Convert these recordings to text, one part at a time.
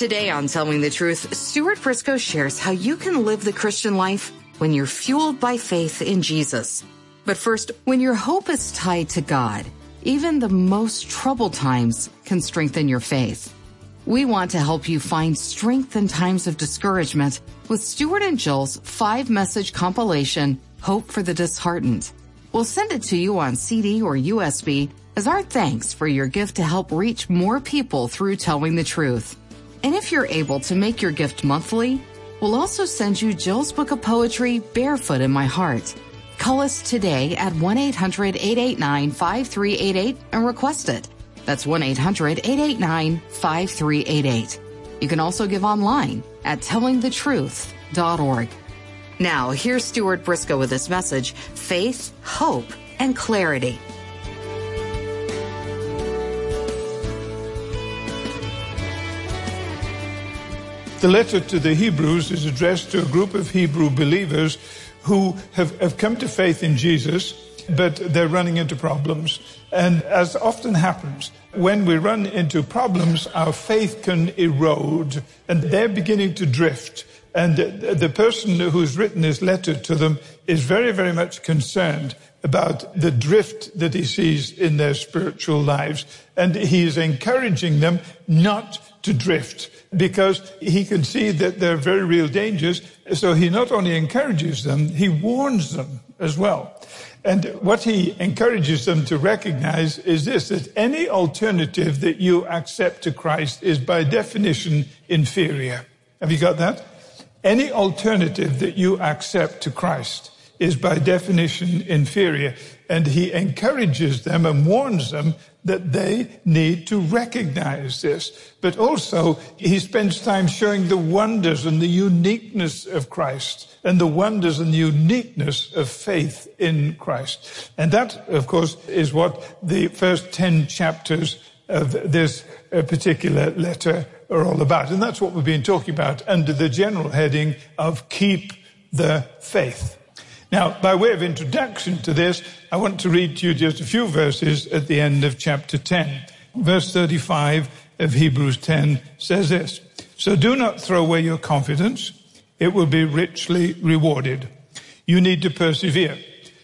Today on Telling the Truth, Stuart Briscoe shares how you can live the Christian life when you're fueled by faith in Jesus. But first, when your hope is tied to God, even the most troubled times can strengthen your faith. We want to help you find strength in times of discouragement with Stuart and Jill's five message compilation, Hope for the Disheartened. We'll send it to you on CD or USB as our thanks for your gift to help reach more people through telling the truth. And if you're able to make your gift monthly, we'll also send you Jill's book of poetry, Barefoot in My Heart. Call us today at 1-800-889-5388 and request it. That's 1-800-889-5388. You can also give online at tellingthetruth.org. Now, here's Stuart Briscoe with this message, faith, hope, and clarity. The letter to the Hebrews is addressed to a group of Hebrew believers who have, have come to faith in Jesus, but they're running into problems. And as often happens, when we run into problems, our faith can erode and they're beginning to drift. And the person who's written this letter to them is very, very much concerned about the drift that he sees in their spiritual lives. And he is encouraging them not to drift because he can see that there are very real dangers. So he not only encourages them, he warns them as well. And what he encourages them to recognize is this, that any alternative that you accept to Christ is by definition inferior. Have you got that? Any alternative that you accept to Christ is by definition inferior. And he encourages them and warns them that they need to recognize this. But also, he spends time showing the wonders and the uniqueness of Christ and the wonders and the uniqueness of faith in Christ. And that, of course, is what the first 10 chapters of this uh, particular letter are all about. And that's what we've been talking about under the general heading of keep the faith. Now, by way of introduction to this, I want to read to you just a few verses at the end of chapter 10. Verse 35 of Hebrews 10 says this, So do not throw away your confidence. It will be richly rewarded. You need to persevere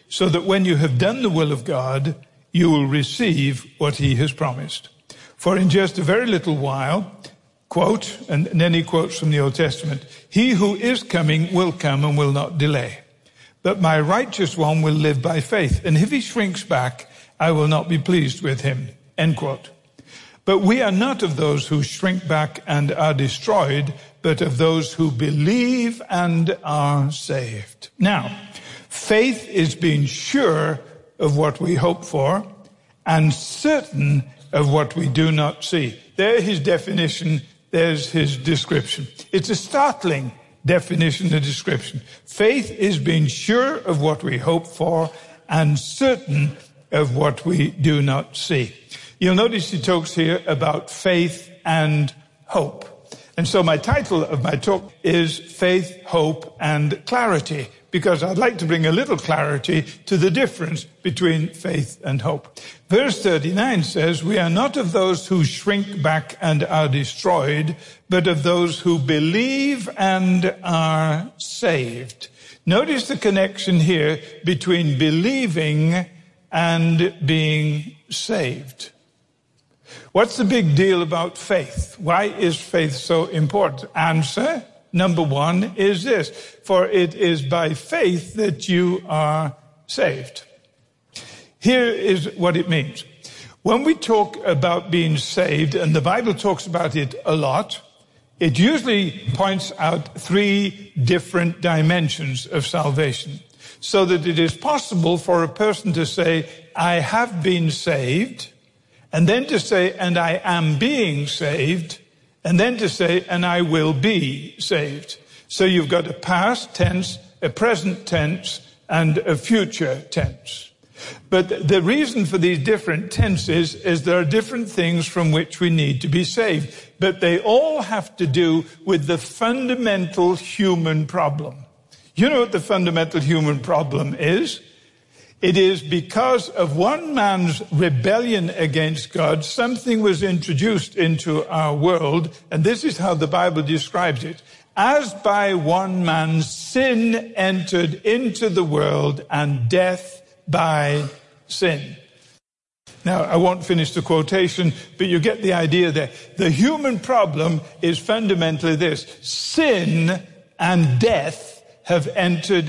so that when you have done the will of God, you will receive what he has promised. For in just a very little while, quote, and then he quotes from the Old Testament, he who is coming will come and will not delay that my righteous one will live by faith. And if he shrinks back, I will not be pleased with him. End quote. But we are not of those who shrink back and are destroyed, but of those who believe and are saved. Now, faith is being sure of what we hope for and certain of what we do not see. There, his definition. There's his description. It's a startling definition and description. Faith is being sure of what we hope for and certain of what we do not see. You'll notice he talks here about faith and hope. And so my title of my talk is Faith, Hope and Clarity because I'd like to bring a little clarity to the difference between faith and hope. Verse 39 says, we are not of those who shrink back and are destroyed, but of those who believe and are saved. Notice the connection here between believing and being saved. What's the big deal about faith? Why is faith so important? Answer, Number one is this, for it is by faith that you are saved. Here is what it means. When we talk about being saved, and the Bible talks about it a lot, it usually points out three different dimensions of salvation. So that it is possible for a person to say, I have been saved, and then to say, and I am being saved, and then to say, and I will be saved. So you've got a past tense, a present tense, and a future tense. But the reason for these different tenses is there are different things from which we need to be saved. But they all have to do with the fundamental human problem. You know what the fundamental human problem is? It is because of one man's rebellion against God, something was introduced into our world, and this is how the Bible describes it. As by one man sin entered into the world and death by sin. Now, I won't finish the quotation, but you get the idea there. The human problem is fundamentally this. Sin and death have entered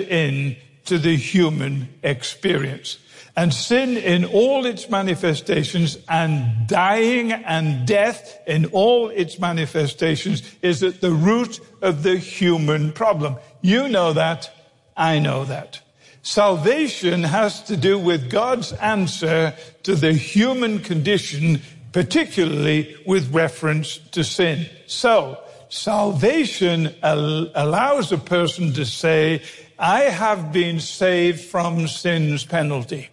into the human experience. And sin in all its manifestations and dying and death in all its manifestations is at the root of the human problem. You know that. I know that. Salvation has to do with God's answer to the human condition, particularly with reference to sin. So, salvation al- allows a person to say, I have been saved from sin's penalty.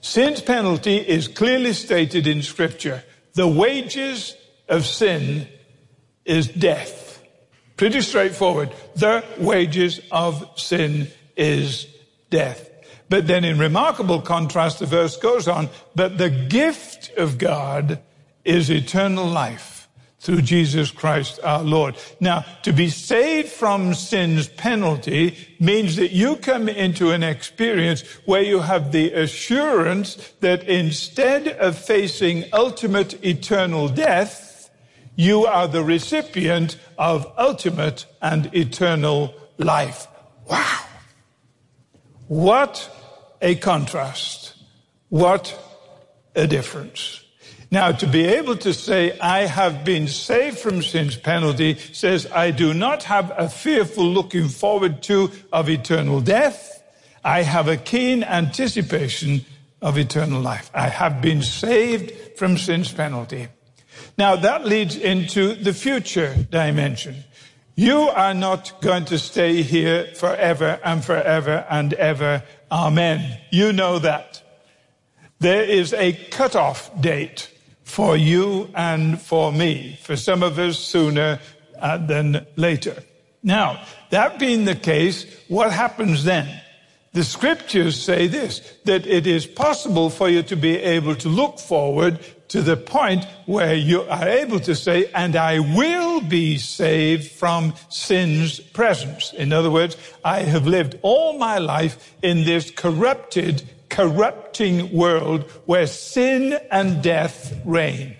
Sin's penalty is clearly stated in scripture. The wages of sin is death. Pretty straightforward. The wages of sin is death. But then in remarkable contrast, the verse goes on, but the gift of God is eternal life through Jesus Christ our Lord. Now, to be saved from sin's penalty means that you come into an experience where you have the assurance that instead of facing ultimate eternal death, you are the recipient of ultimate and eternal life. Wow. What a contrast. What a difference. Now, to be able to say, I have been saved from sin's penalty says, I do not have a fearful looking forward to of eternal death. I have a keen anticipation of eternal life. I have been saved from sin's penalty. Now that leads into the future dimension. You are not going to stay here forever and forever and ever. Amen. You know that. There is a cutoff date for you and for me. For some of us sooner uh, than later. Now, that being the case, what happens then? The scriptures say this, that it is possible for you to be able to look forward to the point where you are able to say, and I will be saved from sin's presence. In other words, I have lived all my life in this corrupted, corrupting world where sin and death reign.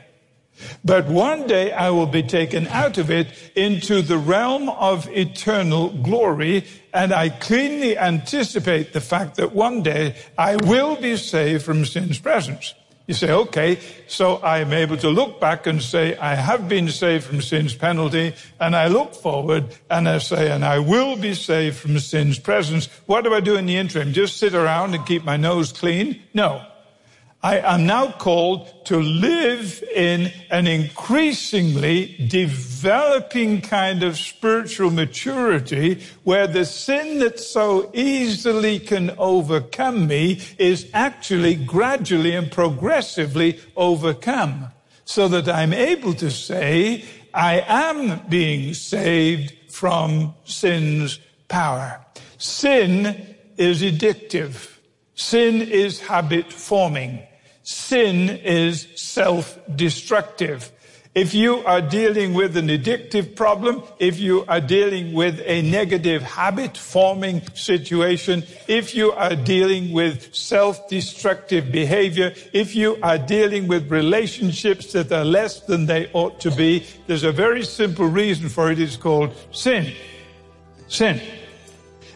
But one day I will be taken out of it into the realm of eternal glory. And I cleanly anticipate the fact that one day I will be saved from sin's presence. You say, okay, so I'm able to look back and say, I have been saved from sin's penalty, and I look forward and I say, and I will be saved from sin's presence. What do I do in the interim? Just sit around and keep my nose clean? No. I am now called to live in an increasingly developing kind of spiritual maturity where the sin that so easily can overcome me is actually gradually and progressively overcome so that I'm able to say, I am being saved from sin's power. Sin is addictive. Sin is habit forming. Sin is self-destructive. If you are dealing with an addictive problem, if you are dealing with a negative habit forming situation, if you are dealing with self-destructive behavior, if you are dealing with relationships that are less than they ought to be, there's a very simple reason for it. It's called sin. Sin.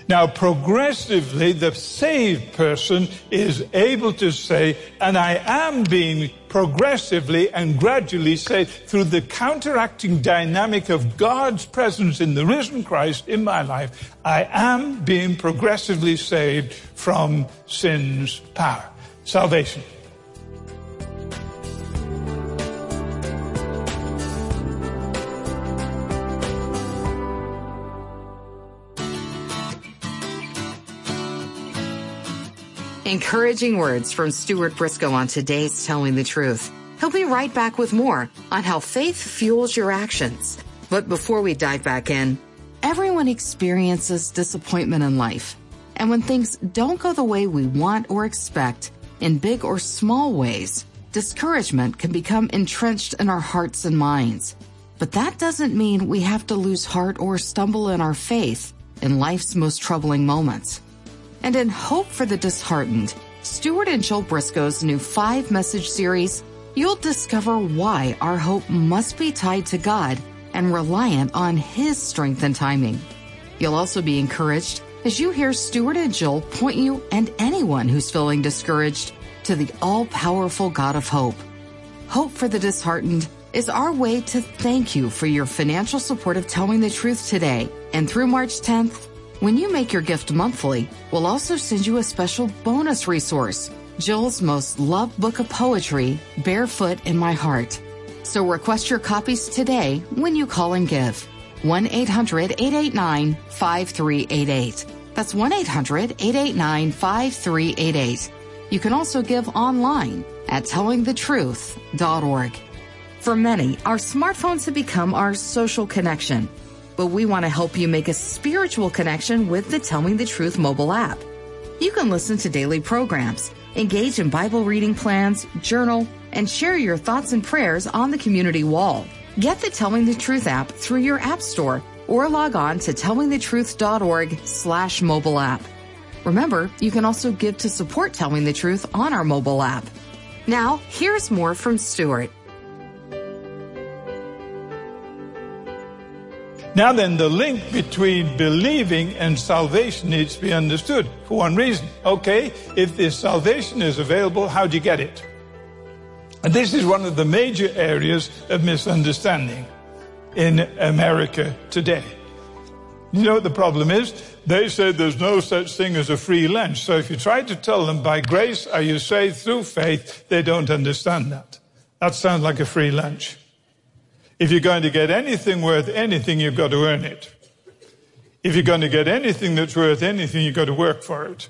Now, progressively, the saved person is able to say, and I am being progressively and gradually saved through the counteracting dynamic of God's presence in the risen Christ in my life. I am being progressively saved from sin's power. Salvation. Encouraging words from Stuart Briscoe on today's Telling the Truth. He'll be right back with more on how faith fuels your actions. But before we dive back in, everyone experiences disappointment in life. And when things don't go the way we want or expect, in big or small ways, discouragement can become entrenched in our hearts and minds. But that doesn't mean we have to lose heart or stumble in our faith in life's most troubling moments. And in Hope for the Disheartened, Stuart and Jill Briscoe's new five message series, you'll discover why our hope must be tied to God and reliant on His strength and timing. You'll also be encouraged as you hear Stuart and Jill point you and anyone who's feeling discouraged to the all powerful God of hope. Hope for the Disheartened is our way to thank you for your financial support of Telling the Truth today. And through March 10th, when you make your gift monthly, we'll also send you a special bonus resource, Jill's most loved book of poetry, Barefoot in My Heart. So request your copies today when you call and give. 1-800-889-5388. That's 1-800-889-5388. You can also give online at tellingthetruth.org. For many, our smartphones have become our social connection, but we want to help you make a spiritual connection with the Telling the Truth mobile app. You can listen to daily programs, engage in Bible reading plans, journal, and share your thoughts and prayers on the community wall. Get the Telling the Truth app through your app store or log on to tellingthetruth.org slash mobile app. Remember, you can also give to support Telling the Truth on our mobile app. Now, here's more from Stuart. Now then, the link between believing and salvation needs to be understood for one reason. Okay, if this salvation is available, how do you get it? And this is one of the major areas of misunderstanding in America today. You know what the problem is? They say there's no such thing as a free lunch. So if you try to tell them by grace are you saved through faith, they don't understand that. That sounds like a free lunch. If you're going to get anything worth anything, you've got to earn it. If you're going to get anything that's worth anything, you've got to work for it.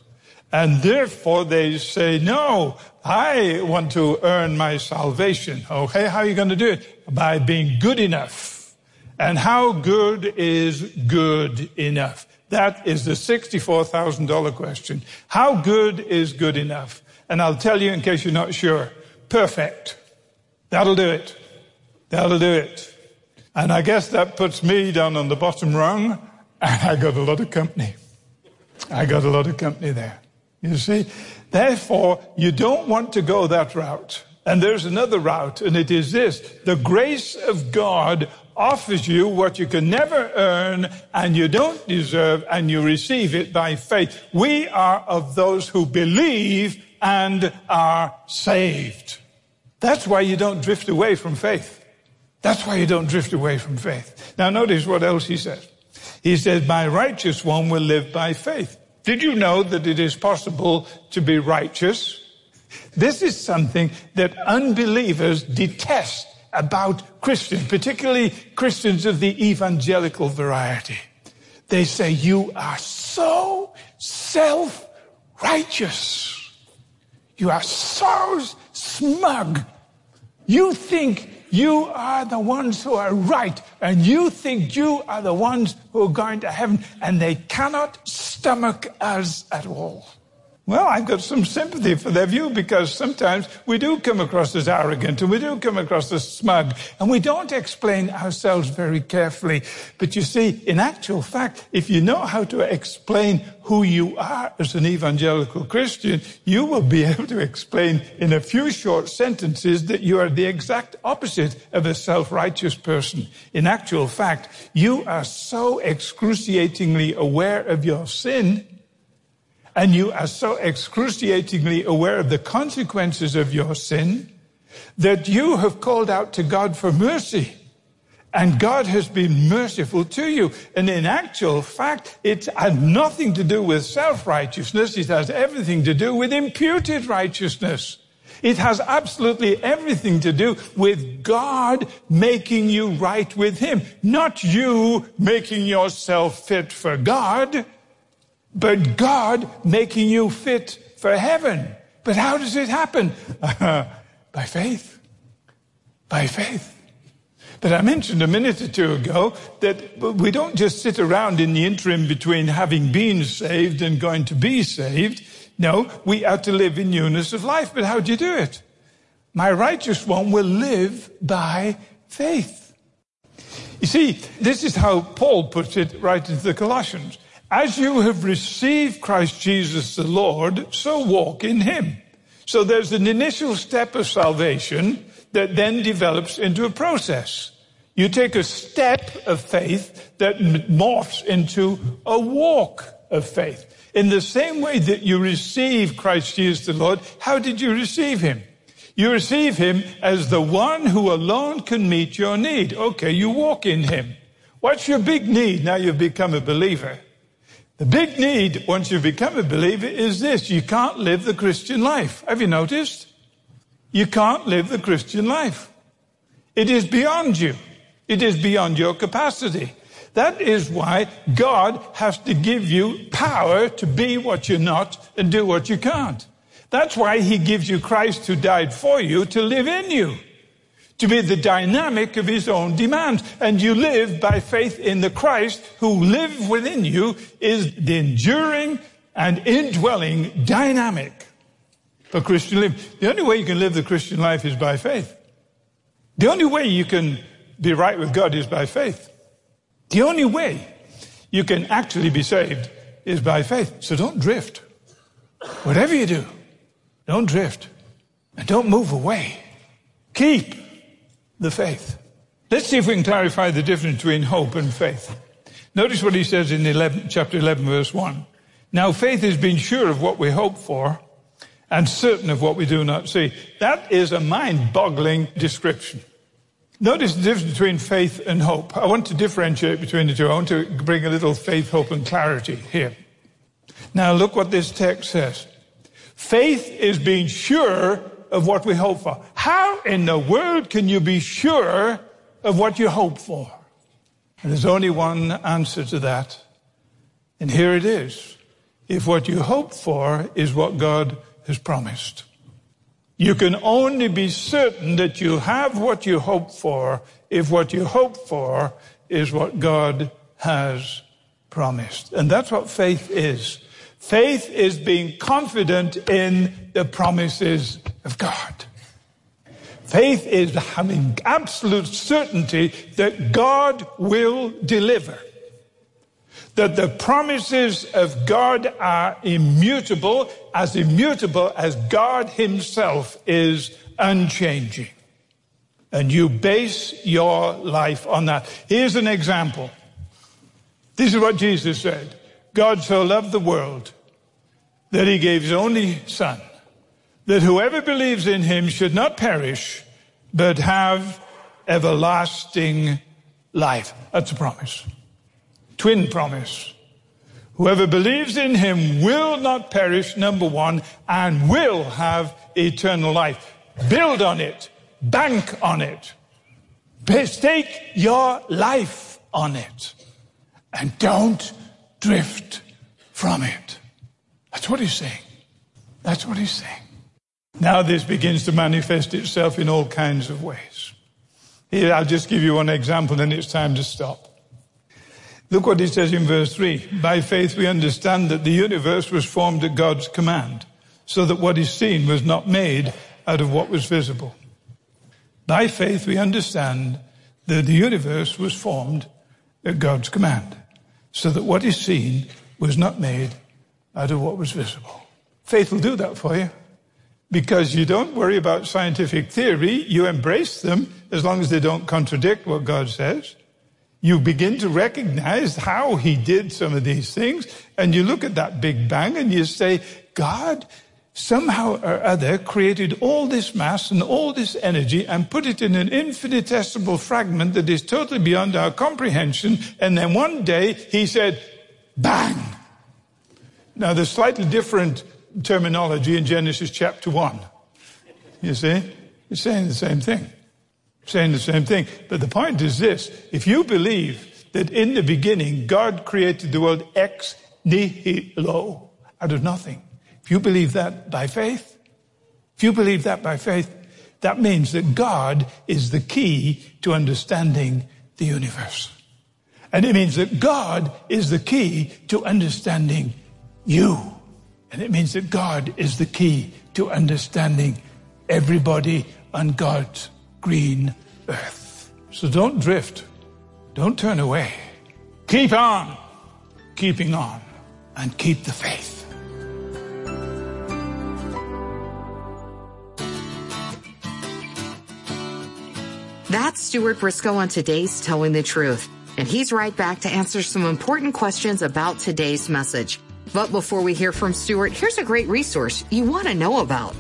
And therefore they say, no, I want to earn my salvation. Okay, how are you going to do it? By being good enough. And how good is good enough? That is the $64,000 question. How good is good enough? And I'll tell you in case you're not sure. Perfect. That'll do it. That'll do it. And I guess that puts me down on the bottom rung, and I got a lot of company. I got a lot of company there. You see? Therefore, you don't want to go that route. And there's another route, and it is this. The grace of God offers you what you can never earn and you don't deserve, and you receive it by faith. We are of those who believe and are saved. That's why you don't drift away from faith. That's why you don't drift away from faith. Now notice what else he says. He says, my righteous one will live by faith. Did you know that it is possible to be righteous? This is something that unbelievers detest about Christians, particularly Christians of the evangelical variety. They say, you are so self-righteous. You are so smug. You think you are the ones who are right, and you think you are the ones who are going to heaven, and they cannot stomach us at all. Well, I've got some sympathy for their view because sometimes we do come across as arrogant and we do come across as smug and we don't explain ourselves very carefully. But you see, in actual fact, if you know how to explain who you are as an evangelical Christian, you will be able to explain in a few short sentences that you are the exact opposite of a self-righteous person. In actual fact, you are so excruciatingly aware of your sin and you are so excruciatingly aware of the consequences of your sin that you have called out to God for mercy. And God has been merciful to you. And in actual fact, it has nothing to do with self-righteousness. It has everything to do with imputed righteousness. It has absolutely everything to do with God making you right with Him, not you making yourself fit for God but God making you fit for heaven. But how does it happen? by faith. By faith. But I mentioned a minute or two ago that we don't just sit around in the interim between having been saved and going to be saved. No, we are to live in newness of life. But how do you do it? My righteous one will live by faith. You see, this is how Paul puts it right into the Colossians. As you have received Christ Jesus the Lord, so walk in him. So there's an initial step of salvation that then develops into a process. You take a step of faith that morphs into a walk of faith. In the same way that you receive Christ Jesus the Lord, how did you receive him? You receive him as the one who alone can meet your need. Okay, you walk in him. What's your big need now you've become a believer? The big need once you become a believer is this. You can't live the Christian life. Have you noticed? You can't live the Christian life. It is beyond you. It is beyond your capacity. That is why God has to give you power to be what you're not and do what you can't. That's why he gives you Christ who died for you to live in you, to be the dynamic of his own demands. And you live by faith in the Christ who lives within you is the enduring and indwelling dynamic for Christian life. The only way you can live the Christian life is by faith. The only way you can be right with God is by faith. The only way you can actually be saved is by faith. So don't drift. Whatever you do, don't drift and don't move away. Keep the faith. Let's see if we can clarify the difference between hope and faith. Notice what he says in 11, chapter 11, verse 1. Now faith is being sure of what we hope for and certain of what we do not see. That is a mind boggling description. Notice the difference between faith and hope. I want to differentiate between the two. I want to bring a little faith, hope, and clarity here. Now look what this text says. Faith is being sure of what we hope for. How in the world can you be sure of what you hope for? And there's only one answer to that. And here it is. If what you hope for is what God has promised. You can only be certain that you have what you hope for if what you hope for is what God has promised. And that's what faith is. Faith is being confident in the promises of God. Faith is having absolute certainty that God will deliver that the promises of God are immutable, as immutable as God himself is unchanging. And you base your life on that. Here's an example. This is what Jesus said. God so loved the world that he gave his only son, that whoever believes in him should not perish, but have everlasting life. That's a promise twin promise. Whoever believes in him will not perish, number one, and will have eternal life. Build on it. Bank on it. Stake your life on it. And don't drift from it. That's what he's saying. That's what he's saying. Now this begins to manifest itself in all kinds of ways. Here, I'll just give you one example, then it's time to stop. Look what he says in verse 3. By faith we understand that the universe was formed at God's command, so that what is seen was not made out of what was visible. By faith we understand that the universe was formed at God's command, so that what is seen was not made out of what was visible. Faith will do that for you. Because you don't worry about scientific theory, you embrace them as long as they don't contradict what God says you begin to recognize how he did some of these things. And you look at that Big Bang and you say, God somehow or other created all this mass and all this energy and put it in an infinitesimal fragment that is totally beyond our comprehension. And then one day he said, bang. Now there's slightly different terminology in Genesis chapter one. You see? He's saying the same thing saying the same thing. But the point is this if you believe that in the beginning God created the world ex nihilo, out of nothing, if you believe that by faith, if you believe that by faith, That means that God is the key to understanding the universe. And it means that God is the key to understanding you. And it means that God is the key to understanding everybody on God's green earth. So don't drift. Don't turn away. Keep on keeping on and keep the faith. Stuart Briscoe on today's Telling the Truth. And he's right back to answer some important questions about today's message. But before we hear from Stuart, here's a great resource you want to know about.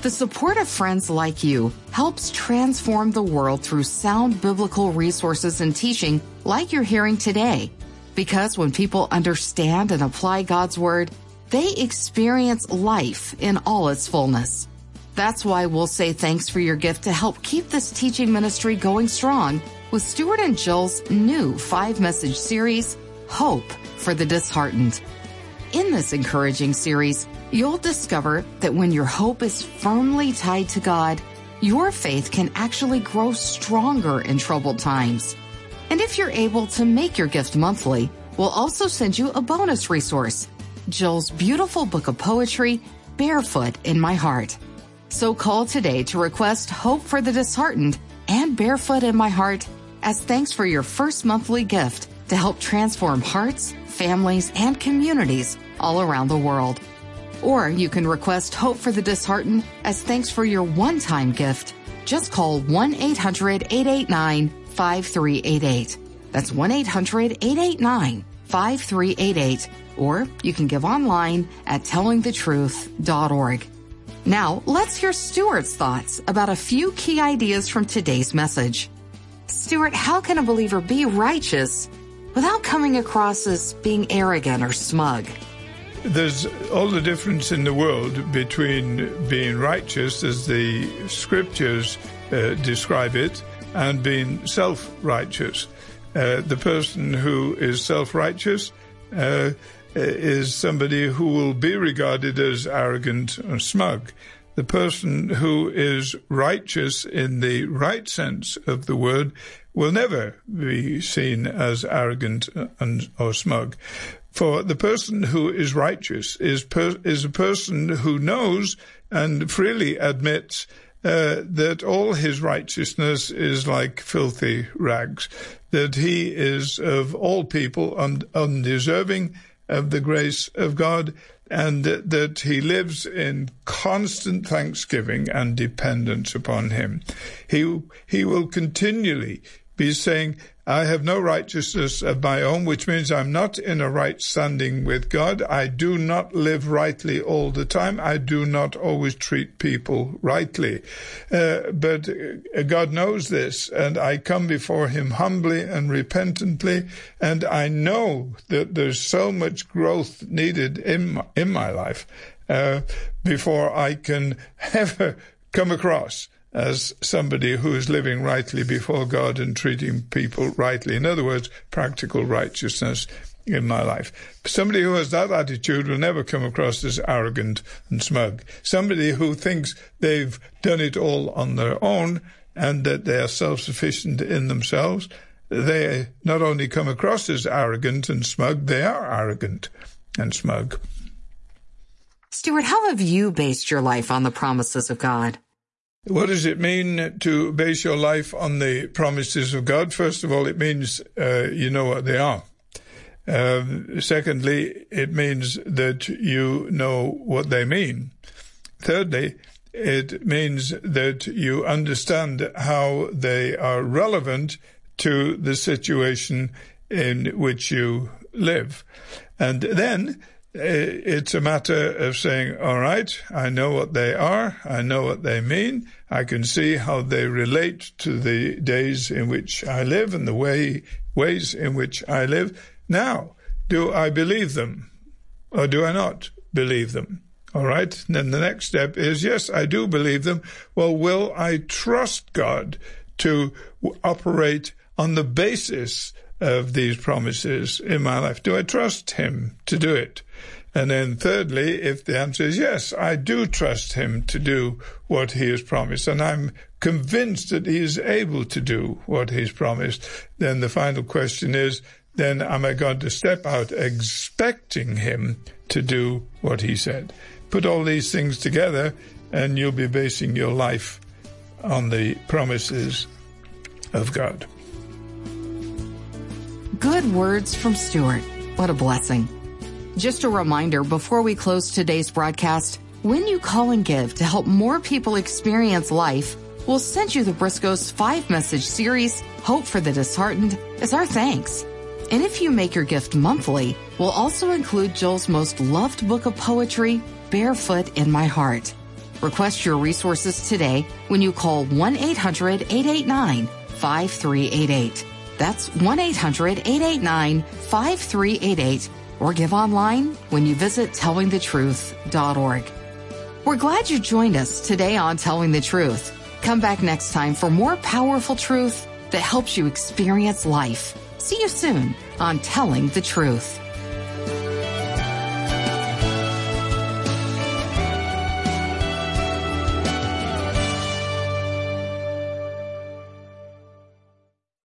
The support of friends like you helps transform the world through sound biblical resources and teaching like you're hearing today. Because when people understand and apply God's Word, they experience life in all its fullness. That's why we'll say thanks for your gift to help keep this teaching ministry going strong with Stuart and Jill's new five message series, Hope for the Disheartened. In this encouraging series, you'll discover that when your hope is firmly tied to God, your faith can actually grow stronger in troubled times. And if you're able to make your gift monthly, we'll also send you a bonus resource, Jill's beautiful book of poetry, Barefoot in My Heart. So call today to request Hope for the Disheartened and Barefoot in My Heart as thanks for your first monthly gift to help transform hearts, families, and communities all around the world. Or you can request Hope for the Disheartened as thanks for your one-time gift. Just call 1-800-889-5388. That's 1-800-889-5388. Or you can give online at tellingthetruth.org. Now, let's hear Stuart's thoughts about a few key ideas from today's message. Stuart, how can a believer be righteous without coming across as being arrogant or smug? There's all the difference in the world between being righteous, as the scriptures uh, describe it, and being self righteous. Uh, the person who is self righteous uh, is somebody who will be regarded as arrogant or smug. The person who is righteous in the right sense of the word will never be seen as arrogant and, or smug. For the person who is righteous is per, is a person who knows and freely admits uh, that all his righteousness is like filthy rags, that he is of all people un- undeserving of the grace of God and that he lives in constant thanksgiving and dependence upon him. He, he will continually be saying, I have no righteousness of my own, which means I'm not in a right standing with God. I do not live rightly all the time. I do not always treat people rightly. Uh, but uh, God knows this, and I come before Him humbly and repentantly, and I know that there's so much growth needed in my, in my life uh, before I can ever come across as somebody who is living rightly before God and treating people rightly. In other words, practical righteousness in my life. Somebody who has that attitude will never come across as arrogant and smug. Somebody who thinks they've done it all on their own and that they are self-sufficient in themselves, they not only come across as arrogant and smug, they are arrogant and smug. Stuart, how have you based your life on the promises of God? What does it mean to base your life on the promises of God? First of all, it means uh, you know what they are. Uh, secondly, it means that you know what they mean. Thirdly, it means that you understand how they are relevant to the situation in which you live. And then it's a matter of saying, all right, I know what they are, I know what they mean, I can see how they relate to the days in which I live and the way ways in which I live. Now, do I believe them or do I not believe them? All right. And then the next step is, yes, I do believe them. Well, will I trust God to operate on the basis of these promises in my life? Do I trust Him to do it? And then thirdly, if the answer is yes, I do trust him to do what he has promised, and I'm convinced that he is able to do what he's promised, then the final question is, then am I going to step out expecting him to do what he said? Put all these things together and you'll be basing your life on the promises of God. Good words from Stuart. What a blessing. Just a reminder before we close today's broadcast, when you call and give to help more people experience life, we'll send you the Briscoes five message series, Hope for the Disheartened, as our thanks. And if you make your gift monthly, we'll also include Jill's most loved book of poetry, Barefoot in My Heart. Request your resources today when you call 1-800-889-5388. That's 1-800-889-5388 or give online when you visit tellingthetruth.org. We're glad you joined us today on Telling the Truth. Come back next time for more powerful truth that helps you experience life. See you soon on Telling the Truth.